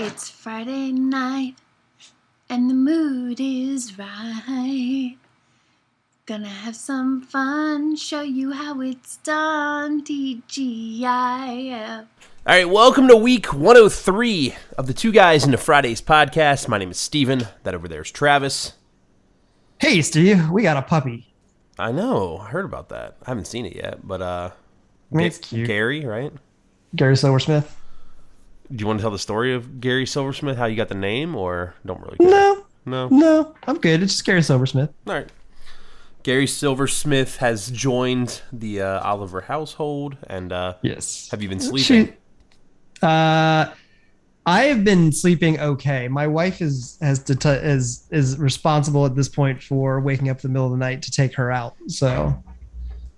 It's Friday night and the mood is right. Gonna have some fun, show you how it's done. TGIF. All right, welcome to week 103 of the Two Guys into Fridays podcast. My name is Steven. That over there is Travis. Hey, Steve, we got a puppy. I know, I heard about that. I haven't seen it yet, but uh I mean, it's cute. Gary, right? Gary Silversmith. Do you want to tell the story of Gary Silversmith, how you got the name, or don't really care? No, No? no, I'm good. It's just Gary Silversmith. All right. Gary Silversmith has joined the uh, Oliver household, and uh, Yes. have you been sleeping? She, uh, I have been sleeping okay. My wife is has is is responsible at this point for waking up in the middle of the night to take her out. So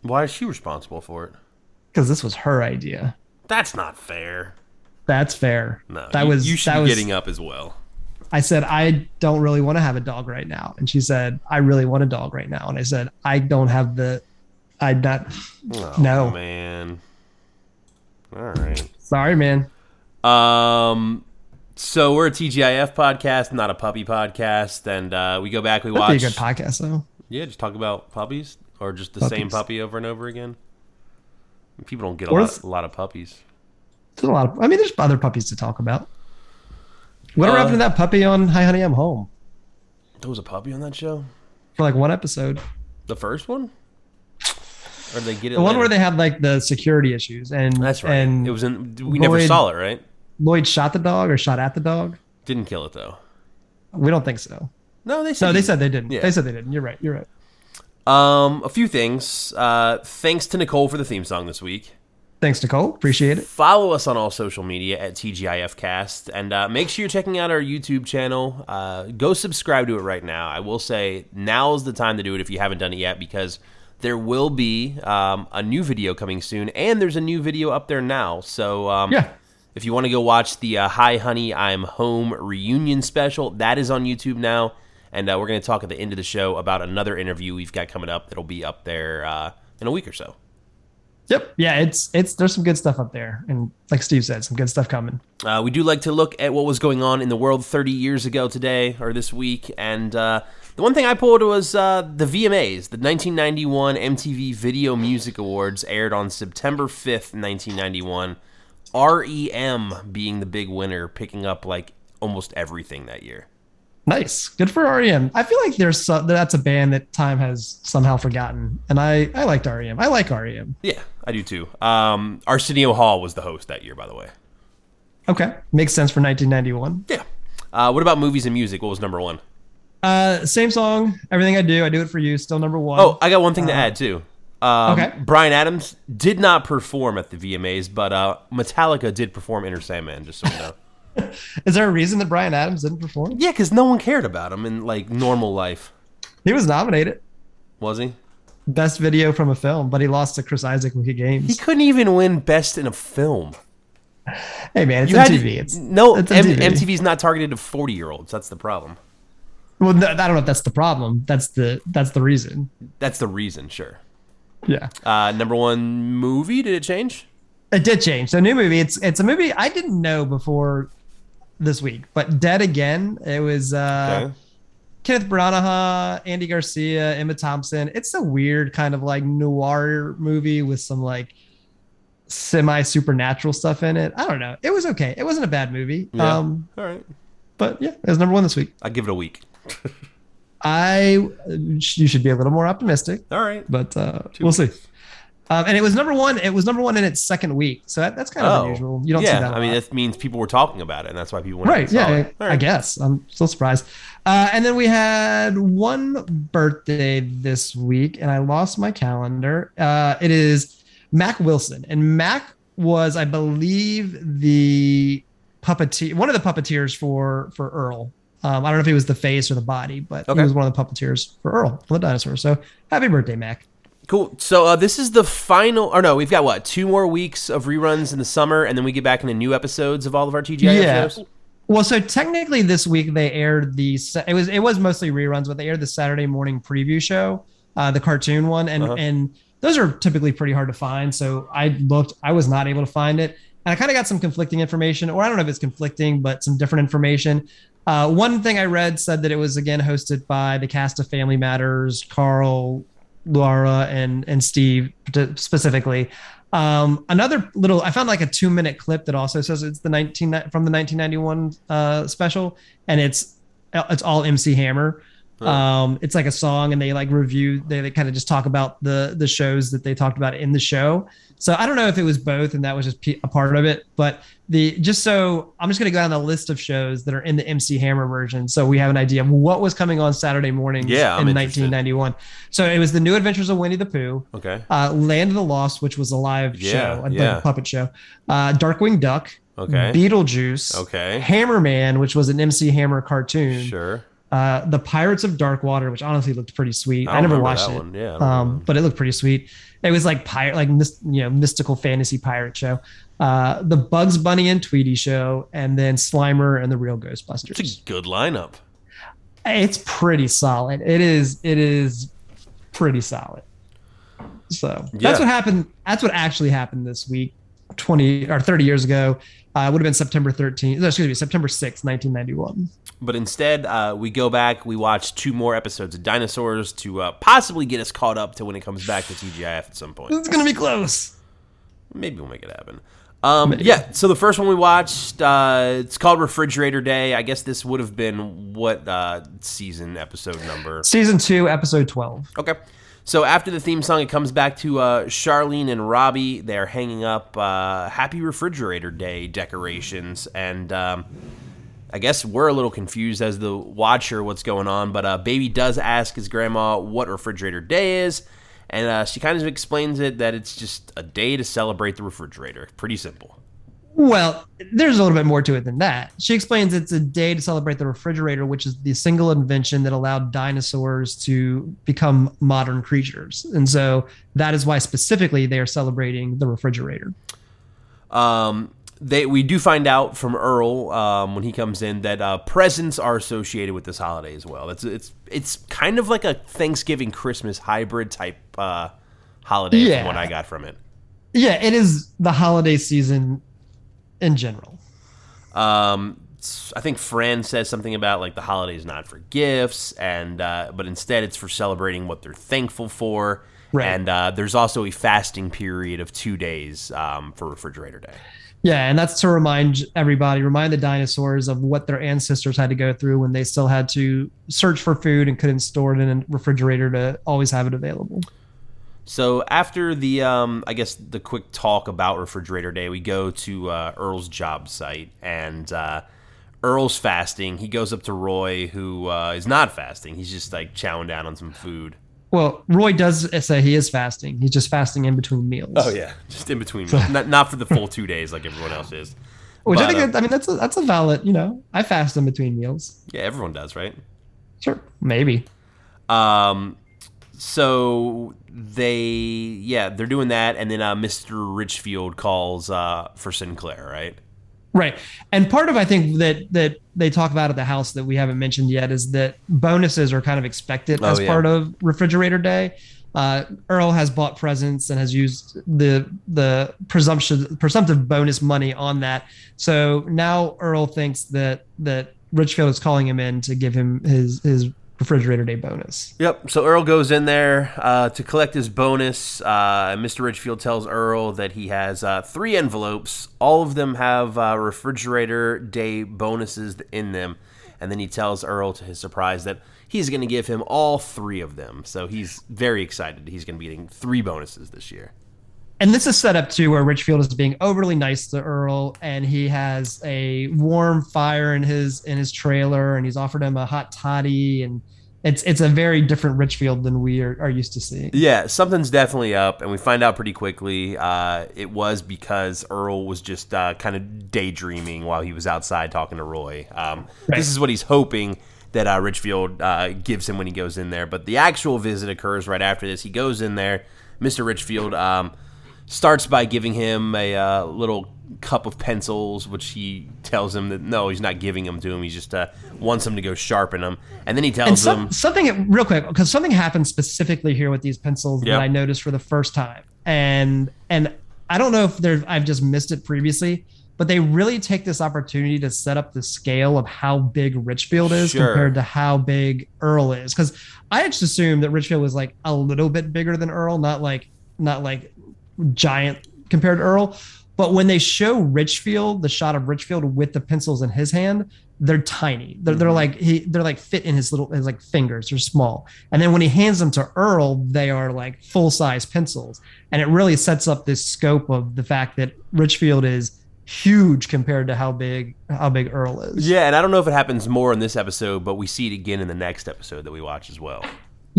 Why is she responsible for it? because this was her idea. That's not fair. That's fair. No, that you, was you should that be was, getting up as well. I said I don't really want to have a dog right now, and she said I really want a dog right now, and I said I don't have the. I not. Oh, No. man. All right. Sorry, man. Um. So we're a TGIF podcast, not a puppy podcast, and uh, we go back. We That'd watch. a good podcast though. yeah, just talk about puppies, or just the same puppy over and over again. People don't get a lot, a lot of puppies. There's a lot of. I mean, there's other puppies to talk about. Whatever Uh, happened to that puppy on Hi Honey I'm Home There was a puppy on that show. for like one episode? The first one, or did they get it? The one later? where they had like the security issues and That's right. And it was in. We never saw it. Right? Lloyd shot the dog or shot at the dog. Didn't kill it though. We don't think so. No, they said. No, they he- said they didn't. Yeah. They said they didn't. You're right. You're right. Um, a few things. Uh, thanks to Nicole for the theme song this week. Thanks, Nicole. Appreciate it. Follow us on all social media at TGIFcast, and uh, make sure you're checking out our YouTube channel. Uh, go subscribe to it right now. I will say now is the time to do it if you haven't done it yet, because there will be um, a new video coming soon, and there's a new video up there now. So um, Yeah. if you want to go watch the uh, Hi Honey I'm Home reunion special, that is on YouTube now. And uh, we're going to talk at the end of the show about another interview we've got coming up that'll be up there uh, in a week or so. Yep. Yeah. It's it's there's some good stuff up there, and like Steve said, some good stuff coming. Uh, we do like to look at what was going on in the world 30 years ago today or this week. And uh, the one thing I pulled was uh, the VMAs, the 1991 MTV Video Music Awards, aired on September 5th, 1991. REM being the big winner, picking up like almost everything that year. Nice. Good for REM. I feel like there's so, that's a band that time has somehow forgotten, and I I liked REM. I like REM. Yeah, I do too. Um, Arsenio Hall was the host that year, by the way. Okay, makes sense for 1991. Yeah. Uh, what about movies and music? What was number one? Uh, same song. Everything I do, I do it for you. Still number one. Oh, I got one thing to add too. Um, okay. Bryan Adams did not perform at the VMAs, but uh, Metallica did perform Enter Sandman. Just so you know. is there a reason that Bryan Adams didn't perform? yeah, because no one cared about him in like normal life, He was nominated was he? best video from a film, but he lost to Chris Isaak Wicked Games. He couldn't even win best in a film. hey man, it's You MTV. to- it's no, it's M- MTV. MTV's not targeted to forty year olds. That's the problem. Well, no, I don't know if that's the problem. That's the that's the reason. That's the reason. Sure. Yeah, Uh, number one movie. Did it change? it did change. So new movie. It's it's a movie I didn't know before this week, but Dead Again. It was. uh Okay. Kenneth Branagh, Andy Garcia, Emma Thompson. It's a weird kind of like noir movie with some like semi supernatural stuff in it. I don't know. It was okay. It wasn't a bad movie. Yeah. Um, All right. but yeah, it was number one this week. I give it a week. I you should be a little more optimistic, All right. but uh, Two we'll see. Um, and it was number one. It was number one in its second week, so that, that's kind of unusual. You don't Oh. yeah, see that. I mean, that means people were talking about it, and that's why people went right? Yeah, it. All I guess. I'm still surprised. Uh, and then we had one birthday this week, and I lost my calendar. Uh, it is Mak Wilson, and Mak was, I believe, the puppeteer, one of the puppeteers for for Earl. Um, I don't know if he was the face or the body, but Okay. he was one of the puppeteers for Earl on the dinosaur. So happy birthday, Mak. Cool. So uh, this is the final, or no, we've got what two more weeks of reruns in the summer, and then we get back into new episodes of all of our TGIF Yeah. shows. Well, so technically this week they aired the it was it was mostly reruns, but they aired the Saturday morning preview show, uh, the cartoon one, and Uh-huh. and those are typically pretty hard to find. So I looked, I was not able to find it, and I kind of got some conflicting information, or I don't know if it's conflicting, but some different information. Uh, one thing I read said that it was again hosted by the cast of Family Matters, Carl, Laura, and and Steve specifically. Um, another little, I found like a two minute clip that also says it's the 19 from the 1991 uh, special, and it's it's all MC Hammer. Um, it's like a song, and they like review. They, they kind of just talk about the the shows that they talked about in the show. So I don't know if it was both, and that was just a part of it. But the just so I'm just gonna go down the list of shows that are in the MC Hammer version, so we have an idea of what was coming on Saturday mornings Yeah, I'm in interested. 1991. So it was the New Adventures of Winnie the Pooh, Okay. uh, Land of the Lost, which was a live Yeah, show, a yeah. puppet show, uh, Darkwing Duck, Okay. Beetlejuice, Okay. Hammerman, which was an MC Hammer cartoon, Sure. Uh, the Pirates of Darkwater, which honestly looked pretty sweet. I I, never watched it, one. Yeah, I don't remember um, but it looked pretty sweet. It was like pirate, like you know, mystical fantasy pirate show. Uh, the Bugs Bunny and Tweety show, and then Slimer and the Real Ghostbusters. It's a good lineup. It's pretty solid. It is. It is pretty solid. So Yeah. that's what happened. That's what actually happened this week, twenty or thirty years ago. Uh, it would have been September 13th. no, Excuse me, September 6th, 1991. But instead, uh, we go back. We watch two more episodes of Dinosaurs to uh, possibly get us caught up to when it comes back to TGIF at some point. It's gonna be close. Maybe we'll make it happen. Um, yeah. So the first one we watched, uh, it's called Refrigerator Day. I guess this would have been what uh, season episode number? Season two, episode 12. Okay. So after the theme song, it comes back to uh, Charlene and Robbie. They're hanging up uh, Happy Refrigerator Day decorations, and um, I guess we're a little confused as the watcher what's going on. But uh, Baby does ask his grandma what Refrigerator Day is, and uh, she kind of explains it that it's just a day to celebrate the refrigerator. Pretty simple. Well, there's a little bit more to it than that. She explains it's a day to celebrate the refrigerator, which is the single invention that allowed dinosaurs to become modern creatures. And so that is why specifically they are celebrating the refrigerator. Um, they we do find out from Earl um, when he comes in that uh, presents are associated with this holiday as well. It's it's it's kind of like a Thanksgiving Christmas hybrid type uh, holiday Yeah. from what I got from it. Yeah, it is the holiday season in general. Um, I think Fran says something about like the holiday is not for gifts, and uh, but instead it's for celebrating what they're thankful for. Right. And uh, there's also a fasting period of two days um, for Refrigerator Day. Yeah, and that's to remind everybody, remind the dinosaurs of what their ancestors had to go through when they still had to search for food and couldn't store it in a refrigerator to always have it available. So after the, um, I guess the quick talk about Refrigerator Day, we go to uh, Earl's job site, and uh, Earl's fasting. He goes up to Roy, who uh, is not fasting. He's just like chowing down on some food. Well, Roy does say he is fasting. He's just fasting in between meals. Oh yeah, just in between, meals. not not for the full two days like everyone else is. Which I think, uh, I mean, that's a, that's a valid, you know, I fast in between meals. Yeah, everyone does, right? Sure, maybe. Um, so they, yeah, they're doing that, and then uh, Mr. Richfield calls uh, for Sinclair, right? Right. And part of I think that that they talk about at the house that we haven't mentioned yet is that bonuses are kind of expected Oh, as yeah. part of refrigerator day. Uh, Earl has bought presents and has used the the presumption presumptive bonus money on that. So now Earl thinks that that Richfield is calling him in to give him his his refrigerator day bonus. Yep. So Earl goes in there uh, to collect his bonus. Uh, Mr. Richfield tells Earl that he has uh, three envelopes. All of them have uh, refrigerator day bonuses in them. And then he tells Earl, to his surprise, that he's going to give him all three of them. So he's very excited. He's going to be getting three bonuses this year. And this is set up too, where Richfield is being overly nice to Earl, and he has a warm fire in his in his trailer, and he's offered him a hot toddy, and it's it's a very different Richfield than we are, are used to seeing. Yeah, something's definitely up, and we find out pretty quickly. Uh, it was because Earl was just uh, kind of daydreaming while he was outside talking to Roy. Um, Right. This is what he's hoping that uh, Richfield uh, gives him when he goes in there. But the actual visit occurs right after this. He goes in there. Mr. Richfield um, starts by giving him a uh, little cup of pencils, which he tells him that no, he's not giving them to him. He just uh, wants him to go sharpen them. And then he And tells some, him, something real quick, because something happened specifically here with these pencils Yep. that I noticed for the first time, and and I don't know if there I've just missed it previously, but they really take this opportunity to set up the scale of how big Richfield is Sure. compared to how big Earl is. Because I just assumed that Richfield was like a little bit bigger than Earl, not like not like giant compared to Earl. But when they show Richfield, the shot of Richfield with the pencils in his hand, they're tiny. They're, they're Mhm. like he they're like fit in his little his like fingers. They're small. And then when he hands them to Earl, they are like full size pencils. And it really sets up this scope of the fact that Richfield is huge compared to how big how big Earl is. Yeah, and I don't know if it happens more in this episode, but we see it again in the next episode that we watch as well.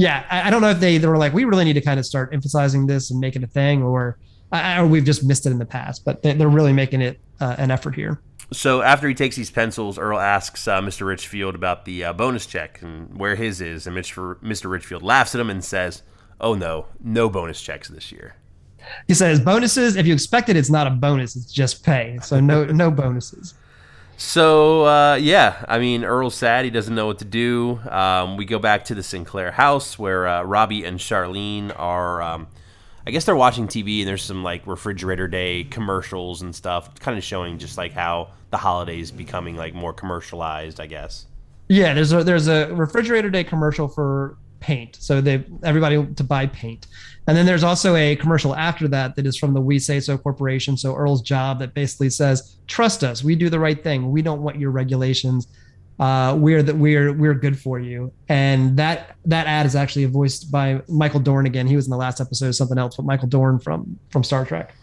Yeah, I, I don't know if they, they were like, we really need to kind of start emphasizing this and make it a thing, or, or we've just missed it in the past. But they, they're really making it uh, an effort here. So after he takes these pencils, Earl asks uh, Mr. Richfield about the uh, bonus check and where his is, and Mr. Mr. Richfield laughs at him and says, "Oh no, no bonus checks this year." He says bonuses. If you expect it, it's not a bonus; it's just pay. So no no bonuses. So uh, yeah, I mean Earl's sad; he doesn't know what to do. Um, we go back to the Sinclair house where uh, Robbie and Charlene are. Um, I guess they're watching TV, and there's some like refrigerator day commercials and stuff, kind of showing just like how the holidays becoming like more commercialized. I guess. Yeah, there's a there's a refrigerator day commercial for paint. So they everybody to buy paint. And then there's also a commercial after that that is from the We Say So Corporation. So Earl's job that basically says, "Trust us. We do the right thing. We don't want your regulations. Uh, we're that we're we're good for you." And that that ad is actually voiced by Michael Dorn again. He was in the last episode of something else, but Michael Dorn from from Star Trek.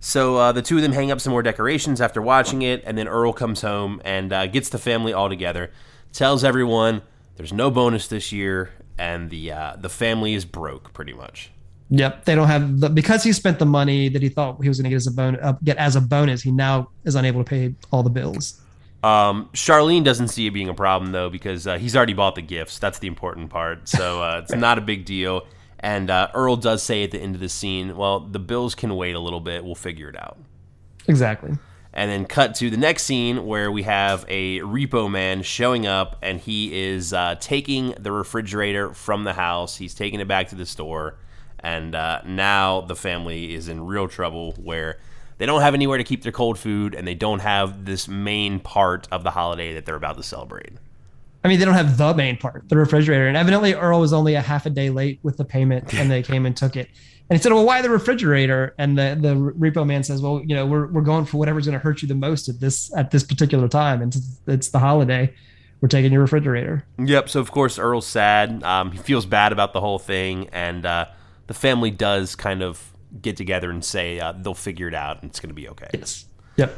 So uh, the two of them hang up some more decorations after watching it, and then Earl comes home and uh, gets the family all together, tells everyone there's no bonus this year, and the uh, the family is broke pretty much. Yep, they don't have the because he spent the money that he thought he was going to get as a bonus. Uh, get as a bonus, he now is unable to pay all the bills. Um, Charlene doesn't see it being a problem though because uh, he's already bought the gifts. That's the important part. So uh, it's not a big deal. And uh, Earl does say at the end of the scene, "Well, the bills can wait a little bit. We'll figure it out." Exactly. And then cut to the next scene where we have a repo man showing up and he is uh, taking the refrigerator from the house. He's taking it back to the store. And uh, now the family is in real trouble where they don't have anywhere to keep their cold food and they don't have this main part of the holiday that they're about to celebrate. I mean, they don't have the main part, the refrigerator. And evidently, Earl was only a half a day late with the payment, and they came and took it. And he said, "Well, why the refrigerator?" And the the repo man says, "Well, you know, we're we're going for whatever's going to hurt you the most at this at this particular time, and it's, it's the holiday. We're taking your refrigerator." Yep. So of course Earl's sad. Um, he feels bad about the whole thing, and uh, the family does kind of get together and say uh, they'll figure it out and it's going to be okay. Yes. Yep.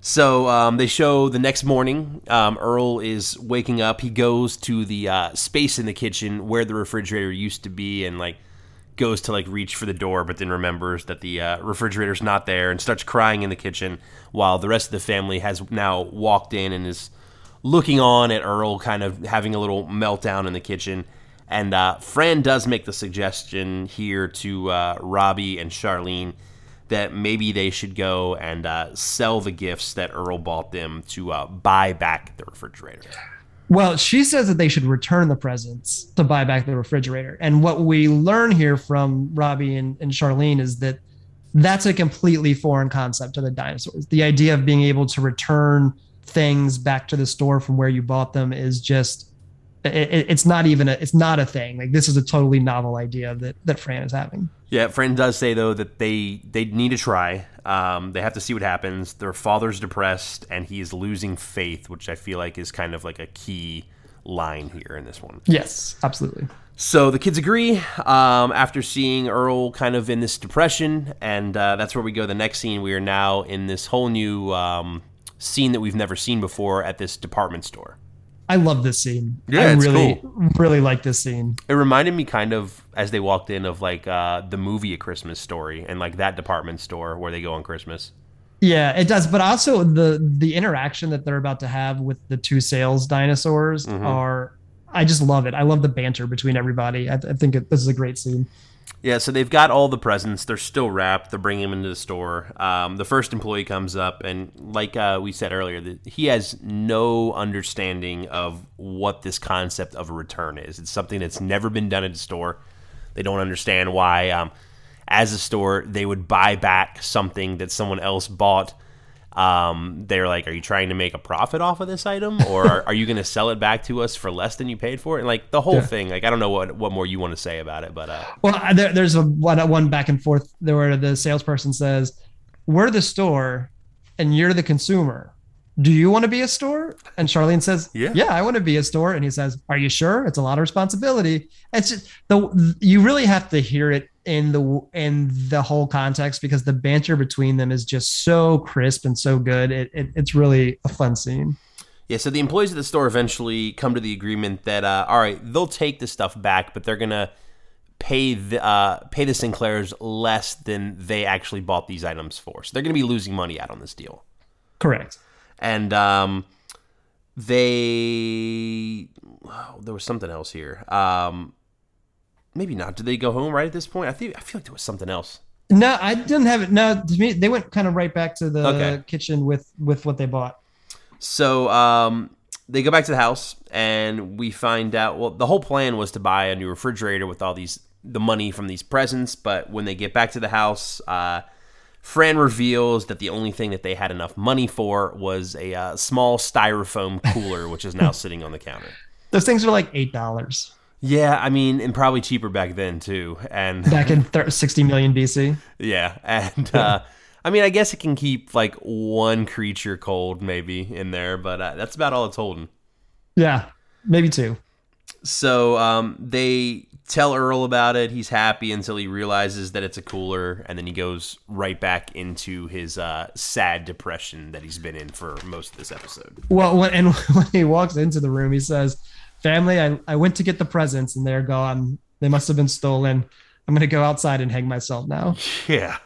So um, they show the next morning. Um, Earl is waking up. He goes to the uh, space in the kitchen where the refrigerator used to be, and like goes to like reach for the door, but then remembers that the uh, refrigerator's not there and starts crying in the kitchen. While the rest of the family has now walked in and is looking on at Earl, kind of having a little meltdown in the kitchen. And uh, Fran does make the suggestion here to uh, Robbie and Charlene that maybe they should go and uh, sell the gifts that Earl bought them to uh, buy back the refrigerator. Well, she says that they should return the presents to buy back the refrigerator. And what we learn here from Robbie and, and Charlene is that that's a completely foreign concept to the dinosaurs. The idea of being able to return things back to the store from where you bought them is just it, it's not even a it's not a thing. Like this is a totally novel idea that that Fran is having. Yeah, Fran does say though that they they need to try. Um, they have to see what happens. Their father's depressed and he is losing faith, which I feel like is kind of like a key line here in this one. Yes, absolutely. So the kids agree um, after seeing Earl kind of in this depression, and uh, that's where we go. The next scene, we are now in this whole new um, scene that we've never seen before at this department store. I love this scene. Yeah, I it's really really like this scene. It reminded me kind of as they walked in of like uh, the movie A Christmas Story and like that department store where they go on Christmas. Yeah, it does. But also the the interaction that they're about to have with the two sales dinosaurs Mhm. are. I just love it. I love the banter between everybody. I, I think it, this is a great scene. Yeah, so they've got all the presents. They're still wrapped. They're bringing them into the store. Um, the first employee comes up, and like uh, we said earlier, that he has no understanding of what this concept of a return is. It's something that's never been done at a store. They don't understand why. Um, as a store they would buy back something that someone else bought. Um, they're like, "Are you trying to make a profit off of this item, or are, are you going to sell it back to us for less than you paid for it?" And like the whole Yeah. thing, like I don't know what what more you want to say about it, but uh, Well, there, there's a one, one back and forth there where the salesperson says, "We're the store, and you're the consumer. Do you want to be a store?" And Charlene says, Yeah. yeah, I want to be a store." And he says, "Are you sure? It's a lot of responsibility." It's just the you really have to hear it in the in the whole context because the banter between them is just so crisp and so good. It, it it's really a fun scene. Yeah, so the employees of the store eventually come to the agreement that uh, all right, they'll take the stuff back, but they're gonna pay the uh, pay the Sinclairs less than they actually bought these items for. So they're gonna be losing money out on this deal. Correct. And um, they oh, there was something else here. Um, maybe not. Did they go home right at this point? I think I feel like there was something else. No, I didn't have it. No, to me, they went kind of right back to the Okay. kitchen with with what they bought. So um, they go back to the house, and we find out. Well, the whole plan was to buy a new refrigerator with all these the money from these presents. But when they get back to the house, uh, Fran reveals that the only thing that they had enough money for was a uh, small styrofoam cooler, which is now sitting on the counter. Those things are like eight dollars Yeah, I mean, and probably cheaper back then too. And back in thir- sixty million BC. yeah, and uh, I mean, I guess it can keep like one creature cold maybe in there, but uh, that's about all it's holding. Yeah, maybe two. So um, they tell Earl about it. He's happy until he realizes that it's a cooler, and then he goes right back into his uh, sad depression that he's been in for most of this episode. Well, when, and when he walks into the room, he says, "Family, I, I went to get the presents, and they're gone. They must have been stolen. I'm gonna go outside and hang myself now." Yeah.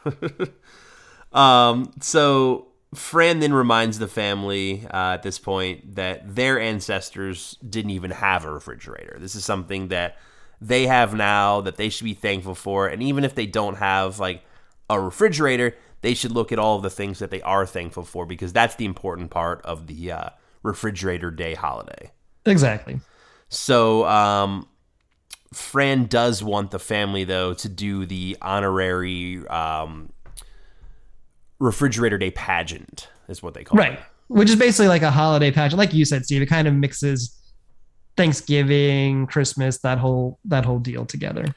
um. So Fran then reminds the family uh, at this point that their ancestors didn't even have a refrigerator. This is something that they have now that they should be thankful for. And even if they don't have like a refrigerator, they should look at all of the things that they are thankful for because that's the important part of the uh, refrigerator day holiday. Exactly. So, um, Fran does want the family though to do the honorary um, refrigerator day pageant, is what they call Right. it. Right. Which is basically like a holiday pageant, like you said, Steve. It kind of mixes Thanksgiving, Christmas, that whole that whole deal together.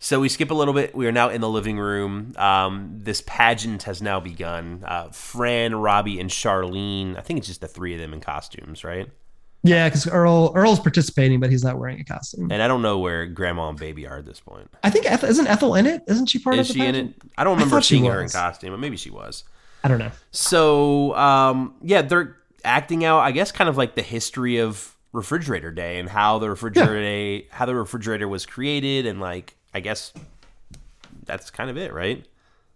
So we skip a little bit. We are now in the living room. Um, this pageant has now begun. Uh, Fran, Robbie, and Charlene. I think it's just the three of them in costumes, right? Yeah, because Earl Earl's participating, but he's not wearing a costume. And I don't know where Grandma and Baby are at this point. I think Eth- isn't Ethel in it? Isn't she part Is of the she in it? I don't remember she seeing her in costume, but maybe she was. I don't know. So, um, yeah, they're acting out, I guess, kind of like the history of Refrigerator Day and how the refrigerator day, how the refrigerator was created, and like, I guess that's kind of it, right?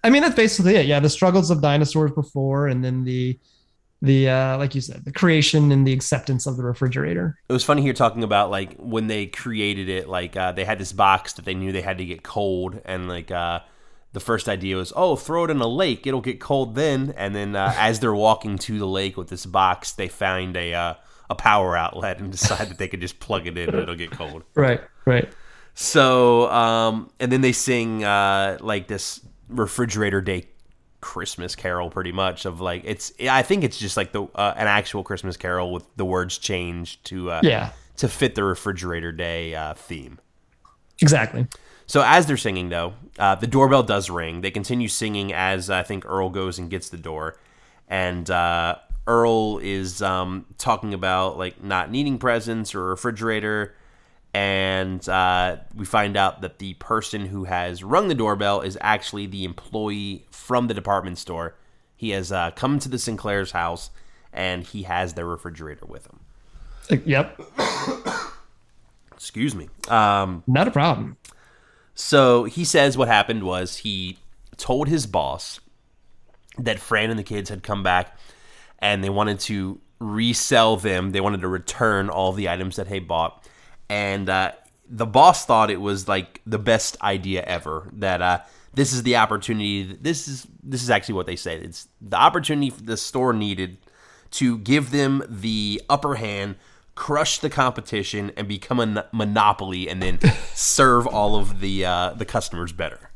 I mean, that's basically it. Yeah, the struggles of dinosaurs before, and then the the uh, like you said, the creation and the acceptance of the refrigerator. It was funny here talking about like when they created it, like uh, they had this box that they knew they had to get cold, and like uh, the first idea was, oh, throw it in a lake, it'll get cold then. And then uh, as they're walking to the lake with this box, they find a uh, a power outlet and decide that they could just plug it in and it'll get cold. Right. Right. So, um, and then they sing uh, like this refrigerator day Christmas carol, pretty much of like it's. I think it's just like the uh, an actual Christmas carol with the words changed to uh, Yeah. to fit the refrigerator day uh, theme. Exactly. So as they're singing, though, uh, the doorbell does ring. They continue singing as I think Earl goes and gets the door, and uh, Earl is um, talking about like not needing presents or a refrigerator, and uh, we find out that the person who has rung the doorbell is actually the employee from the department store. He has uh, come to the Sinclair's house, and he has their refrigerator with him. Yep. Excuse me. Um, Not a problem. So he says what happened was he told his boss that Fran and the kids had come back and they wanted to resell them. They wanted to return all the items that they bought. And uh, the boss thought it was like the best idea ever. That uh, this is the opportunity. This is this is actually what they said. It's the opportunity the store needed to give them the upper hand, crush the competition, and become a monopoly, and then serve all of the uh, the customers better.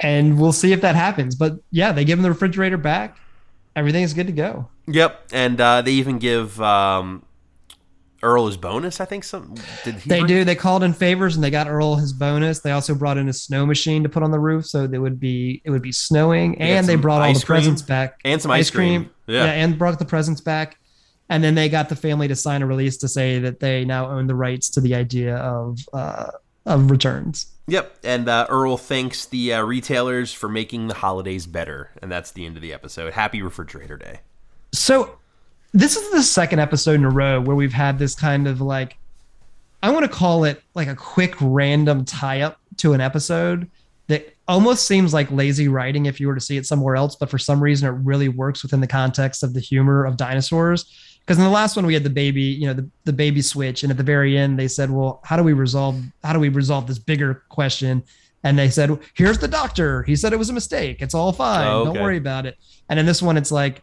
and we'll see if that happens. But yeah, they give them the refrigerator back. Everything's good to go. Yep, and uh, they even give um, Earl his bonus. I think some did he They bring- do. They called in favors and they got Earl his bonus. They also brought in a snow machine to put on the roof, so it would be it would be snowing. got And they brought all ice the presents back and some ice cream. Yeah. and brought the presents back. And then they got the family to sign a release to say that they now own the rights to the idea of uh, of returns. Yep, and uh, Earl thanks the uh, retailers for making the holidays better, and that's the end of the episode. Happy Refrigerator Day. So this is the second episode in a row where we've had this kind of like I want to call it like a quick random tie up to an episode that almost seems like lazy writing if you were to see it somewhere else, but for some reason it really works within the context of the humor of dinosaurs. Because in the last one we had the baby, you know, the, the baby switch, and at the very end they said, Well, how do we resolve how do we resolve this bigger question? And they said, Here's the doctor. He said it was a mistake. It's all fine. Oh, Don't worry about it. And in this one, it's like,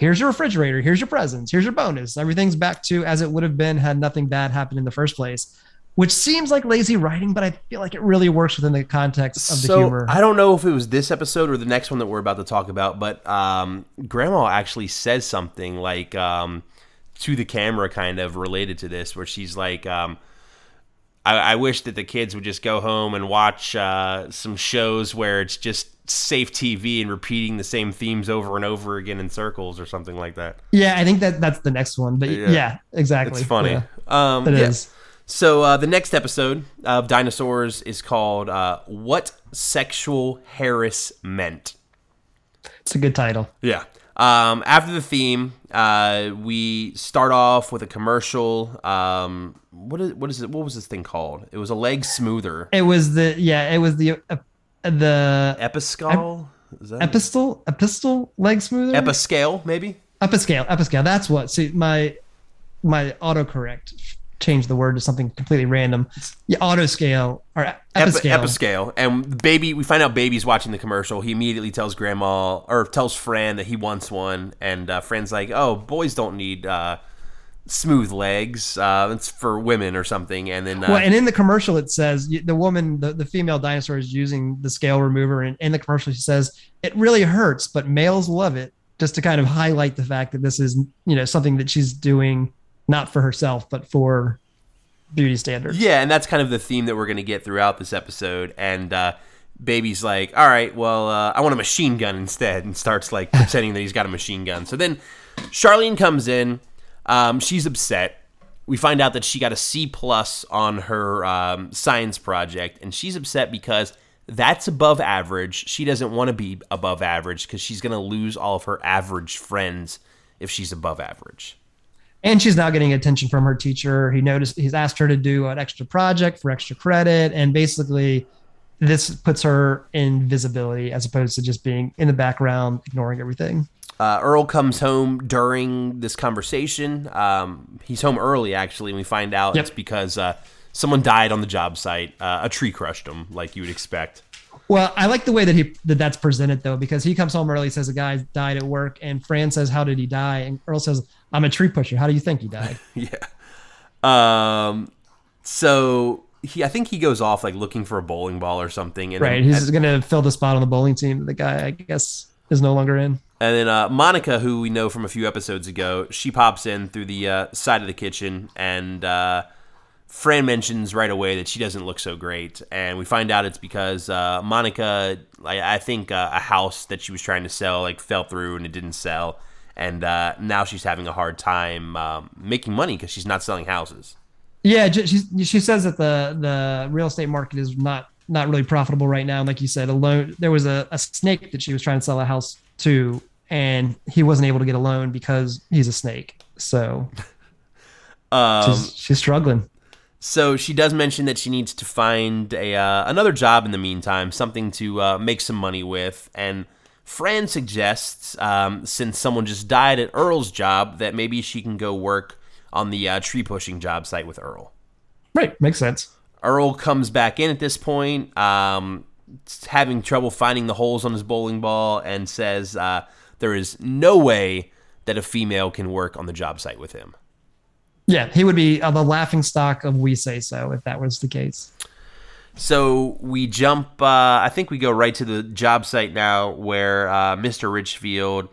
here's your refrigerator, here's your presents, here's your bonus. Everything's back to as it would have been had nothing bad happened in the first place, which seems like lazy writing, but I feel like it really works within the context of the so humor. I don't know if it was this episode or the next one that we're about to talk about, but um, Grandma actually says something like um, to the camera, kind of related to this, where she's like, um, I, "I wish that the kids would just go home and watch uh, some shows where it's just." Safe TV and repeating the same themes over and over again in circles or something like that. yeah, I think that that's the next one, but Yeah. yeah, exactly. It's funny. Yeah, um, it yeah. is. So uh, the next episode of Dinosaurs is called uh, "What Sexual Harassment." It's a good title. Yeah. Um, after the theme, uh, we start off with a commercial. Um, what is what is it? What was this thing called? It was a leg smoother. It was the yeah, it was the uh, the Episcal. Is that epistle epistle leg smoother Episcale, maybe. episcale episcale. That's what. See my my autocorrect changed the word to something completely random. Yeah, autoscale or Epi- episcale. Episcale. And baby, we find out baby's watching the commercial. He immediately tells grandma or tells Fran that he wants one, and uh, Fran's like, "Oh, boys don't need uh, smooth legs. Uh, it's for women or something." And then, uh, Well, and in the commercial, it says the woman, the, the female dinosaur is using the scale remover. And in the commercial, she says, it really hurts, but males love it, just to kind of highlight the fact that this is, you know, something that she's doing not for herself, but for beauty standards. Yeah, and that's kind of the theme that we're going to get throughout this episode. And uh, Baby's like, all right, well, uh, I want a machine gun instead, and starts like pretending that he's got a machine gun. So then Charlene comes in. Um, she's upset. We find out that she got a C plus on her um, science project, and she's upset because that's above average. She doesn't want to be above average because she's going to lose all of her average friends if she's above average. And she's now getting attention from her teacher. He noticed he's asked her to do an extra project for extra credit. And basically, this puts her in visibility as opposed to just being in the background, ignoring everything. Uh, Earl comes home during this conversation. Um, he's home early, actually, and we find out Yep. it's because uh, someone died on the job site. Uh, a tree crushed him, like you would expect. Well, I like the way that he that that's presented though, because he comes home early, says a guy died at work, and Fran says, "How did he die?" And Earl says, "I'm a tree pusher. How do you think he died?" yeah. Um. So he, I think he goes off like looking for a bowling ball or something, and right. Then, He's going to fill the spot on the bowling team. The guy, I guess, is no longer in. And then uh, Monica, who we know from a few episodes ago, she pops in through the uh, side of the kitchen, and uh, Fran mentions right away that she doesn't look so great. And we find out it's because uh, Monica, I, I think uh, a house that she was trying to sell like fell through and it didn't sell, and uh, now she's having a hard time um, making money because she's not selling houses. Yeah, she she says that the the real estate market is not not really profitable right now. Like you said, a loan there was a, a snake that she was trying to sell a house to, and he wasn't able to get a loan because he's a snake. So Um, she's, she's struggling. So she does mention that she needs to find a uh, another job in the meantime, something to uh, make some money with. And Fran suggests, um, since someone just died at Earl's job, that maybe she can go work on the uh, tree pushing job site with Earl. Right, makes sense. Earl comes back in at this point, um, having trouble finding the holes on his bowling ball, and says uh, there is no way that a female can work on the job site with him. Yeah, he would be uh, the laughing stock of We Say So if that was the case. So we jump. Uh, I think we go right to the job site now, where uh, Mr. Richfield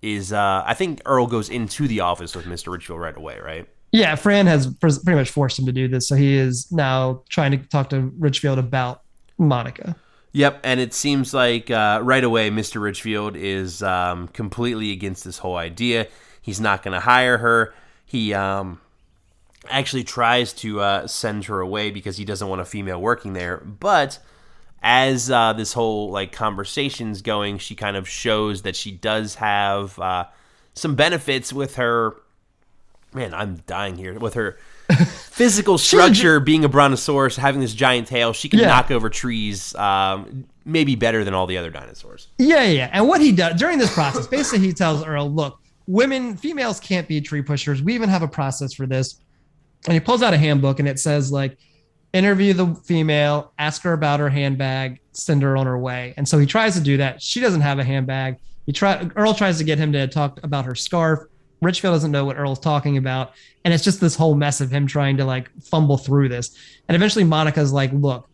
is. Uh, I think Earl goes into the office with Mr. Richfield right away, right? Yeah, Fran has pretty much forced him to do this, so he is now trying to talk to Richfield about Monica. Yep, and it seems like uh, right away Mr. Richfield is um, completely against this whole idea. He's not going to hire her. He um, actually tries to uh, send her away because he doesn't want a female working there. But as uh, this whole like conversation's going, she kind of shows that she does have uh, some benefits with her. Man, I'm dying here with her physical structure being a brontosaurus, having this giant tail, she can Yeah. knock over trees, um, maybe better than all the other dinosaurs. Yeah, yeah, yeah. And what he does during this process, basically, he tells Earl, "Look, women, females can't be tree pushers. We even have a process for this." And he pulls out a handbook, and it says like, "Interview the female, ask her about her handbag, send her on her way." And so he tries to do that. She doesn't have a handbag. He try Earl tries to get him to talk about her scarf. Richfield doesn't know what Earl's talking about, and it's just this whole mess of him trying to like fumble through this. And eventually, Monica's like, "Look."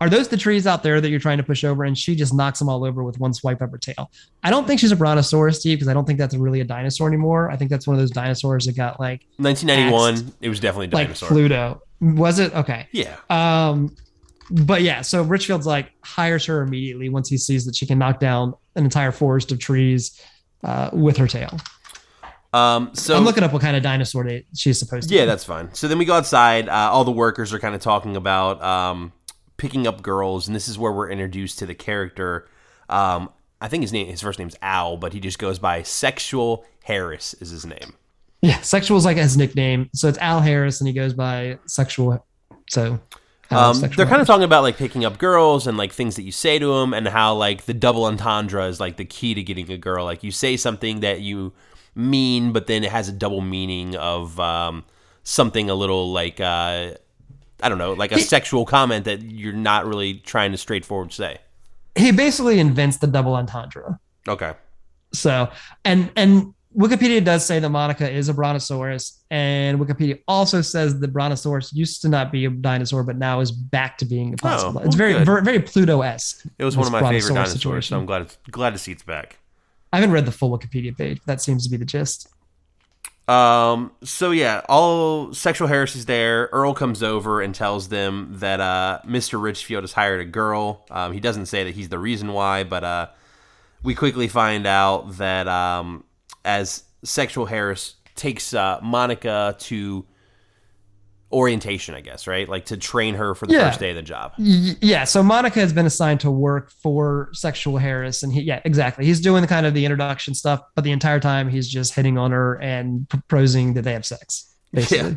are those the trees out there that you're trying to push over? And she just knocks them all over with one swipe of her tail. I don't think she's a brontosaurus, Steve, because I don't think that's really a dinosaur anymore. I think that's one of those dinosaurs that got like 1991, it was definitely a like dinosaur. Pluto. Was it okay? yeah. Um, but yeah, so Richfield's like hires her immediately once he sees that she can knock down an entire forest of trees uh, with her tail. Um, so I'm looking up what kind of dinosaur they, she's supposed to. Yeah, be. that's fine. So then we go outside. Uh, all the workers are kind of talking about um, picking up girls, and this is where we're introduced to the character. Um, I think his name, his first name's Al, but he just goes by Sexual Harris is his name. yeah. Sexual is like his nickname, so it's Al Harris, and he goes by Sexual. So Um, they're kind Harris. of talking about like picking up girls and like things that you say to them, and how like the double entendre is like the key to getting a girl. Like you say something that you mean, but then it has a double meaning of um, something a little like uh, I don't know, like a sexual comment that you're not really trying to straightforward say. he basically invents the double entendre. Okay. So, and and Wikipedia does say that Monica is a brontosaurus, and Wikipedia also says the brontosaurus used to not be a dinosaur, but now is back to being a possible. well, it's very, very very Pluto-esque. It was one of my favorite dinosaurs, situation. so I'm glad it's, glad to see it's back. I haven't read the full Wikipedia page. But that seems to be the gist. Um. So yeah, all sexual Harris is there. Earl comes over and tells them that uh, Mr. Richfield has hired a girl. Um, he doesn't say that he's the reason why, but uh, we quickly find out that um, as sexual Harris takes uh, Monica to orientation, I guess, right? Like to train her for the Yeah. first day of the job. Yeah. So Monica has been assigned to work for Sexual Harris, and he, yeah, exactly. He's doing the kind of the introduction stuff, but the entire time he's just hitting on her and proposing that they have sex. Basically. Yeah.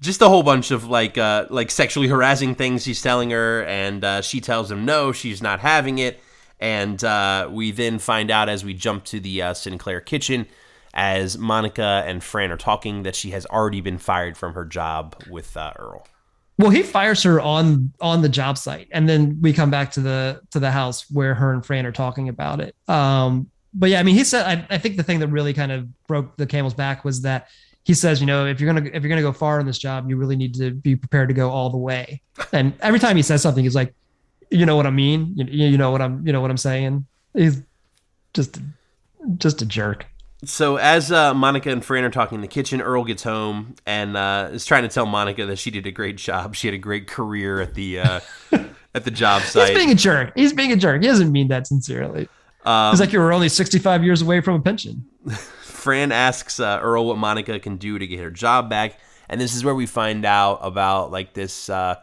Just a whole bunch of like uh, like sexually harassing things he's telling her, and uh, she tells him no, she's not having it. And uh, we then find out as we jump to the uh, Sinclair kitchen, as Monica and Fran are talking, that she has already been fired from her job with uh, Earl. Well, he fires her on on the job site, and then we come back to the to the house where her and Fran are talking about it. Um, but yeah, I mean, he said I, I think the thing that really kind of broke the camel's back was that he says, you know, if you're gonna if you're gonna go far in this job, you really need to be prepared to go all the way. And every time he says something, he's like, you know what I mean, you, you know what I'm you know what I'm saying. He's just just a jerk. So as uh, Monica and Fran are talking in the kitchen, Earl gets home and uh, is trying to tell Monica that she did a great job. She had a great career at the uh, at the job site. He's being a jerk. He's being a jerk. He doesn't mean that sincerely. Um, It's like you were only 65 years away from a pension. Fran asks uh, Earl what Monica can do to get her job back, and this is where we find out about like this. Uh,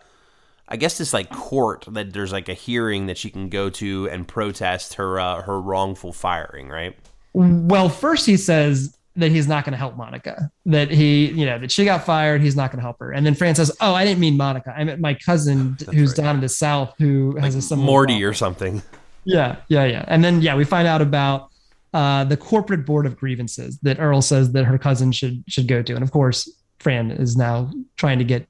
I guess this like court that there's like a hearing that she can go to and protest her uh, her wrongful firing, right? Well, first he says that he's not going to help Monica. That he, you know, that she got fired. He's not going to help her. And then Fran says, "Oh, I didn't mean Monica. I meant my cousin who's right. down in the south who has a similar Morty problem." or something. Yeah, yeah, yeah. And then yeah, we find out about uh, the corporate board of grievances that Earl says that her cousin should should go to. And of course, Fran is now trying to get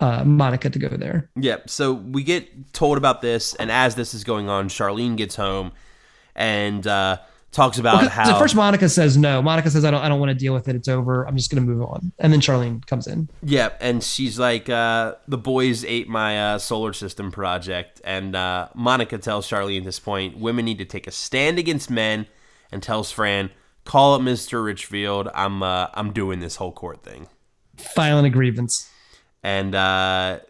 uh, Monica to go there. Yep. So we get told about this, and as this is going on, Charlene gets home and uh, talks about Well, how first Monica says no. Monica says I don't I don't want to deal with it. It's over. I'm just gonna move on. And then Charlene comes in. Yeah, and she's like, uh, the boys ate my uh, solar system project. And uh, Monica tells Charlene at this point, women need to take a stand against men, and tells Fran, call up Mr. Richfield. I'm uh, I'm doing this whole court thing. Filing a grievance. And uh,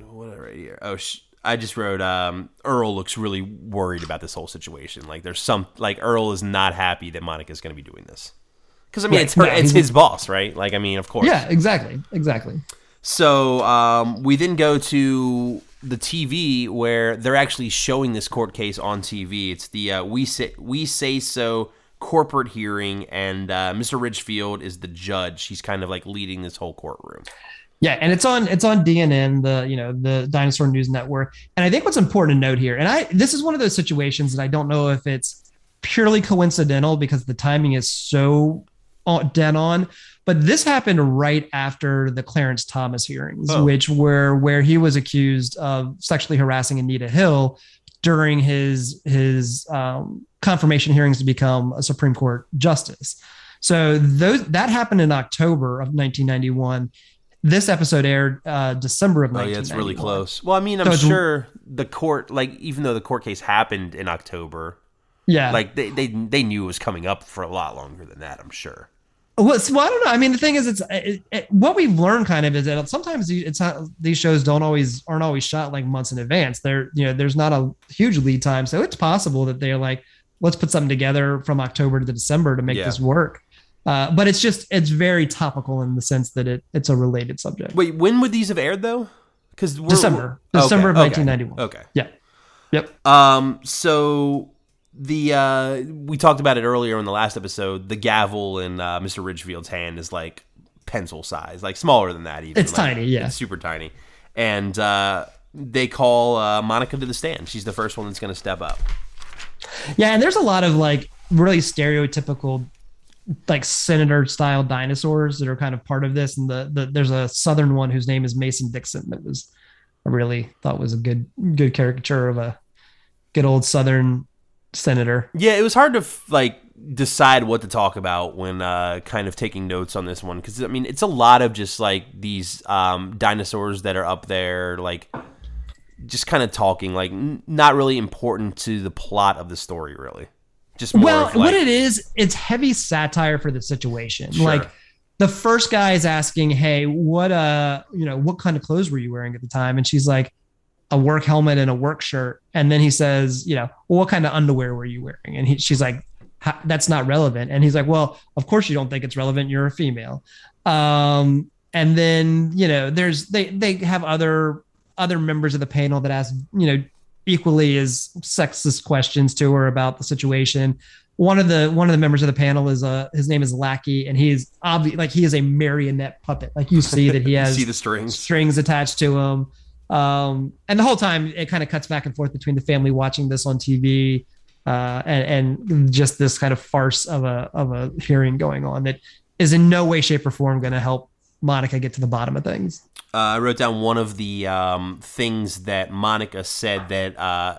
what write here? Oh, sh- I just wrote um, Earl looks really worried about this whole situation. Like there's some like Earl is not happy that Monica's going to be doing this. Because I mean, Right, it's her, yeah, it's his boss, right? Like I mean, of course. Yeah, exactly. Exactly. So um, we then go to the TV where they're actually showing this court case on TV. It's the uh, we say we say so corporate hearing, and uh, Mr. Richfield is the judge. He's kind of like leading this whole courtroom. Yeah, and it's on it's on DNN, the you know the Dinosaur News Network. And I think what's important to note here, and I this is one of those situations that I don't know if it's purely coincidental because the timing is so on- dead on. But this happened right after the Clarence Thomas hearings, Oh. which were where he was accused of sexually harassing Anita Hill during his his um, confirmation hearings to become a Supreme Court justice. So those that happened in October of 1991. This episode aired uh, December of Oh 1991. yeah, it's really close. Well, I mean, I'm So sure the court, like even though the court case happened in October, Yeah. like they they they knew it was coming up for a lot longer than that. I'm sure. Well, well, I don't know. I mean, the thing is, it's it, it, what we've learned kind of is that sometimes it's not these shows don't always aren't always shot like months in advance. There, you know, there's not a huge lead time, so it's possible that they're like, let's put something together from October to December to make Yeah. this work. Uh, but it's just it's very topical in the sense that it it's a related subject. Wait, when would these have aired though? Because December, December of 1991. Okay. Yeah. Yep. Um. So the uh, we talked about it earlier in the last episode. The gavel in uh, Mr. Richfield's hand is like pencil size, like smaller than that. Even It's Like, tiny, yeah. it's super tiny. And uh, they call uh, Monica to the stand. She's the first one that's going to step up. Yeah, and there's a lot of like really stereotypical like senator style dinosaurs that are kind of part of this. And the, the there's a southern one whose name is Mason Dixon that was I really thought was a good good caricature of a good old southern senator. Yeah, it was hard to like decide what to talk about when uh, kind of taking notes on this one because I mean it's a lot of just like these um, dinosaurs that are up there, like just kind of talking, like n- not really important to the plot of the story, really. Just well, like, what it is, it's heavy satire for the situation. Sure. Like the first guy is asking, "Hey, what uh, you know, what kind of clothes were you wearing at the time?" And she's like, "A work helmet and a work shirt." And then he says, "You know, well, what kind of underwear were you wearing?" And he, she's like, "That's not relevant." And he's like, "Well, of course you don't think it's relevant. You're a female." Um, and then you know, there's they they have other other members of the panel that ask, you know, equally as sexist questions to her about the situation. One of the one of the members of the panel is uh his name is Lackey, and he's obvious like he is a marionette puppet. Like you see that he has see the strings. strings attached to him. Um, and the whole time it kind of cuts back and forth between the family watching this on TV uh, and, and just this kind of farce of a of a hearing going on that is in no way, shape, or form going to help Monica get to the bottom of things. Uh, I wrote down one of the um, things that Monica said that uh,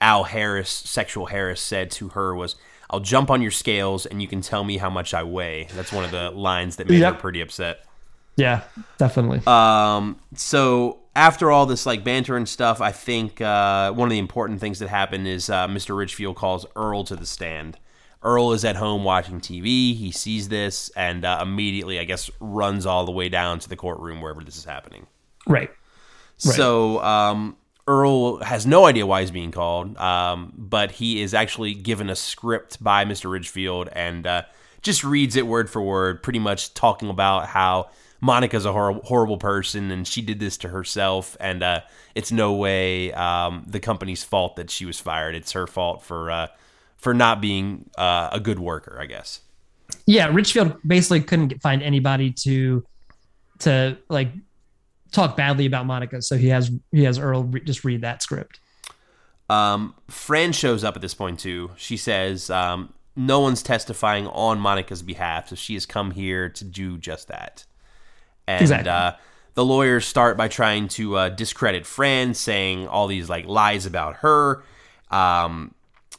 Al Harris, sexual Harris, said to her was, "I'll jump on your scales and you can tell me how much I weigh." That's one of the lines that made Yep. her pretty upset. Yeah, definitely. Um, so after all this like banter and stuff, I think uh, one of the important things that happened is uh, Mr. Richfield calls Earl to the stand. Earl is at home watching TV. He sees this and uh, immediately, I guess, runs all the way down to the courtroom wherever this is happening. right. Right. So um, Earl has no idea why he's being called, um, but he is actually given a script by Mr. Richfield and uh, just reads it word for word, pretty much talking about how Monica's a hor- horrible person and she did this to herself, and uh, it's no way um, the company's fault that she was fired. It's her fault for uh, for not being uh, a good worker, I guess. yeah richfield basically couldn't get, find anybody to to like talk badly about monica so he has he has earl re- just read that script Um, Fran shows up at this point too. She says um, no one's testifying on Monica's behalf, so she has come here to do just that. And Exactly. uh, the lawyers start by trying to uh, discredit Fran, saying all these like lies about her. Um,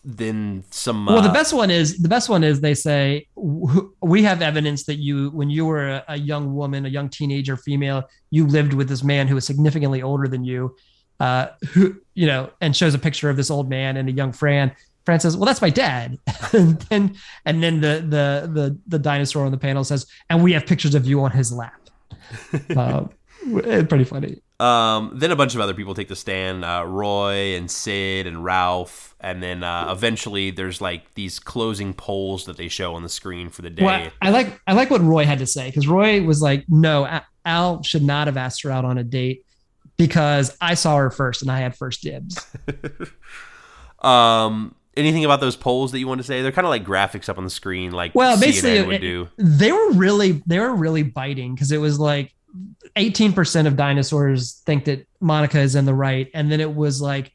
then some. Well, the uh, best one is the best one is they say we have evidence that you, when you were a, a young woman, a young teenager, female, you lived with this man who was significantly older than you, uh, who you know, and shows a picture of this old man and a young Fran. Fran says, "Well, that's my dad," and then and then the the the the dinosaur on the panel says, "And we have pictures of you on his lap." uh, it's pretty funny. Um, then a bunch of other people take the stand, uh, Roy and Sid and Ralph, and then uh, eventually there's like these closing polls that they show on the screen for the day. Well, I like I like what Roy had to say because Roy was like, "No, Al should not have asked her out on a date because I saw her first and I had first dibs." Um, anything about those polls that you want to say? They're kind of like graphics up on the screen, like Well, CNN basically, would it- do. They were really they were really biting because it was like eighteen percent of dinosaurs think that Monica is in the right, and then it was like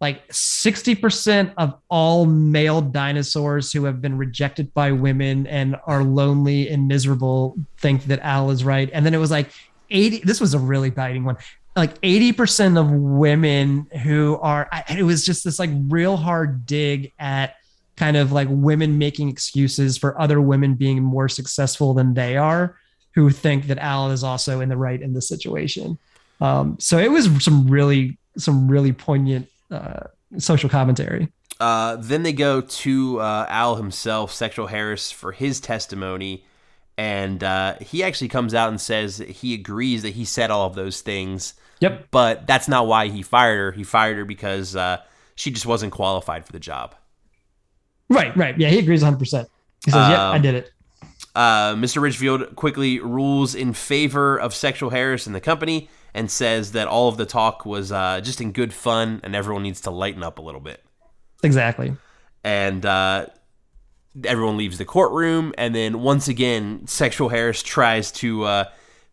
like sixty percent of all male dinosaurs who have been rejected by women and are lonely and miserable think that Al is right, and then it was like eighty. This was a really biting one. Like 80% of women who are, it was just this like real hard dig at kind of like women making excuses for other women being more successful than they are who think that Al is also in the right in this situation. Um, so it was some really some really poignant uh, social commentary. Uh, then they go to uh, Al himself, Sexual Harris, for his testimony. And uh, he actually comes out and says that he agrees that he said all of those things, Yep. but that's not why he fired her. He fired her because uh, she just wasn't qualified for the job. Right, right. Yeah, he agrees 100%. He says, "Yep, I Um, did it." Uh, Mr. Richfield quickly rules in favor of Sexual Harris and the company and says that all of the talk was uh, just in good fun and everyone needs to lighten up a little bit. Exactly. and uh, everyone leaves the courtroom. And then once again, Sexual Harris tries to uh,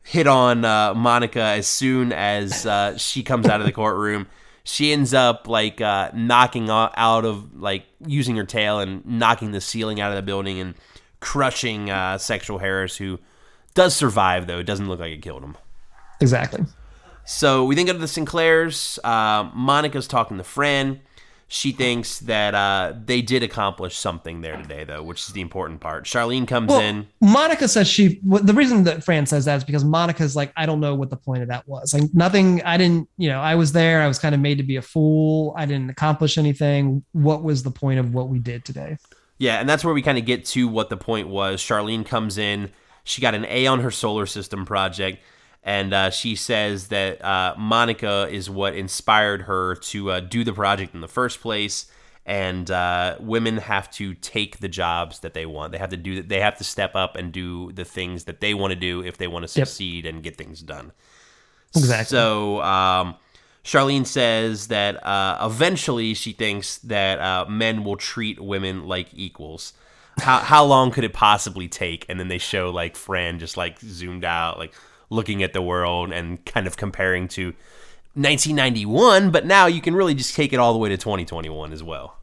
hit on uh, Monica as soon as uh, she comes out of the courtroom. She ends up like uh, knocking out of like using her tail and knocking the ceiling out of the building and crushing uh, Sexual Harris, who does survive though. It doesn't look like it killed him. Exactly. So we then go to the Sinclairs. Uh, Monica's talking to Fran. She thinks that uh, they did accomplish something there today, though, which is the important part. Charlene comes Well, in. Monica says she. Well, the reason that Fran says that is because Monica's like, I don't know what the point of that was. Like nothing. I didn't. You know, I was there. I was kind of made to be a fool. I didn't accomplish anything. What was the point of what we did today? Yeah, and that's where we kind of get to what the point was. Charlene comes in. She got an A on her solar system project, and uh, she says that uh, Monica is what inspired her to uh, do the project in the first place. And uh, women have to take the jobs that they want. They have to do. They have to step up and do the things that they want to do if they want to Yep. succeed and get things done. Exactly. So um, Charlene says that uh, eventually she thinks that uh, men will treat women like equals. How how long could it possibly take? And then they show like Fran just like zoomed out, like looking at the world and kind of comparing to 1991. But now you can really just take it all the way to 2021 as well.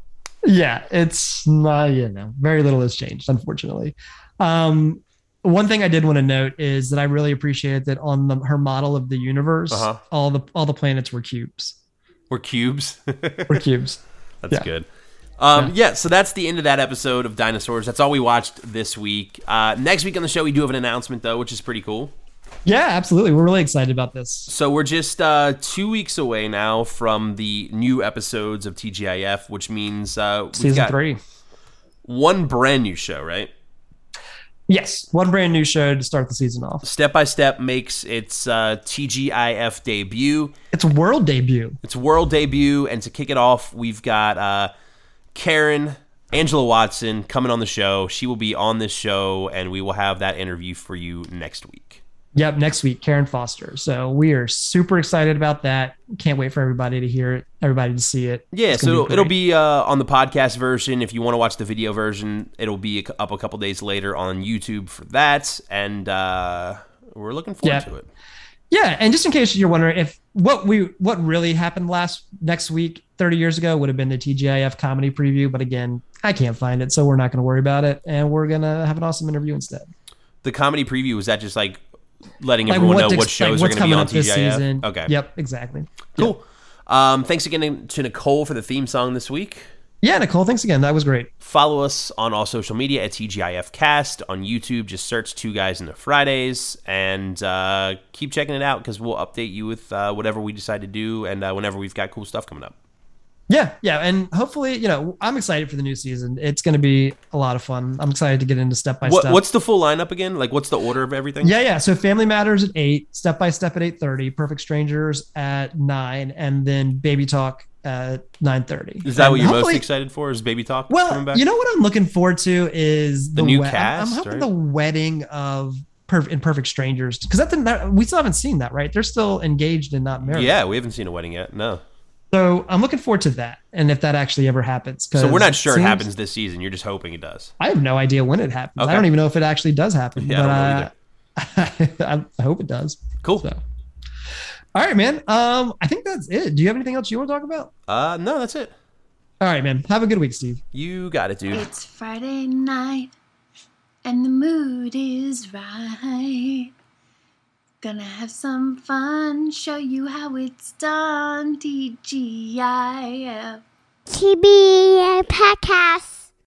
Yeah, it's not. You know, very little has changed, unfortunately. Um, one thing I did want to note is that I really appreciated that on the, her model of the universe, Uh-huh. all the all the planets were cubes. We're cubes. Were cubes. That's Yeah. good. Um, yeah. so that's the end of that episode of Dinosaurs. That's all we watched this week. Uh, next week on the show, we do have an announcement, though, which is pretty cool. Yeah, absolutely. We're really excited about this. So we're just uh, two weeks away now from the new episodes of TGIF, which means uh, we've Season three. one brand new show, right? Yes, one brand new show to start the season off. Step by Step makes its uh, TGIF debut. It's world debut. Its world debut, and to kick it off, we've got uh, Karen Angela Watson coming on the show. She will be on this show, and we will have that interview for you next week. Yep, next week, Karen Foster. So we are super excited about that. Can't wait for everybody to hear it, everybody to see it. Yeah, so be it'll be uh, on the podcast version. If you want to watch the video version, it'll be up a couple days later on YouTube for that, and uh, we're looking forward Yeah. to it. Yeah, and just in case you're wondering if what we what really happened last next week, 30 years ago, would have been the TGIF comedy preview, but again, I can't find it, so we're not going to worry about it, and we're gonna have an awesome interview instead. The comedy preview was that just like letting Like everyone know to what ex- shows like are going to be on up this TGIF. season. Okay, Yep, exactly. cool. Um, thanks again to Nicole for the theme song this week. Yeah, Nicole, thanks again. That was great. Follow us on all social media at TGIFcast. On YouTube, just search Two Guys in the Fridays and uh, keep checking it out because we'll update you with uh, whatever we decide to do and uh, whenever we've got cool stuff coming up. Yeah, yeah, and hopefully, you know, I'm excited for the new season. It's going to be a lot of fun. I'm excited to get into step by What, step. what's the full lineup again? Like, what's the order of everything? Yeah, yeah. So Family Matters at eight, Step by Step at eight thirty, Perfect Strangers at nine, and then Baby Talk at nine thirty. Is that what you're most excited for? Is Baby Talk coming Well, back? you know what I'm looking forward to is The new wed- I'm- cast, I'm hoping right? the wedding of Perf- in Perfect Strangers because that's that, we still haven't seen that, right? They're still engaged and not married. yeah, we haven't seen a wedding yet. No. So I'm looking forward to that, and if that actually ever happens. So we're not sure it seems- happens this season. You're just hoping it does. I have no idea when it happens. Okay. I don't even know if it actually does happen. Yeah, I but uh, I, I hope it does. Cool. So, all right, man. Um, I think that's it. Do you have anything else you want to talk about? Uh, no, that's it. All right, man. Have a good week, Steve. You got it, dude. It's Friday night and the mood is right. Gonna have some fun, show you how it's done. TGIF. TBA podcast.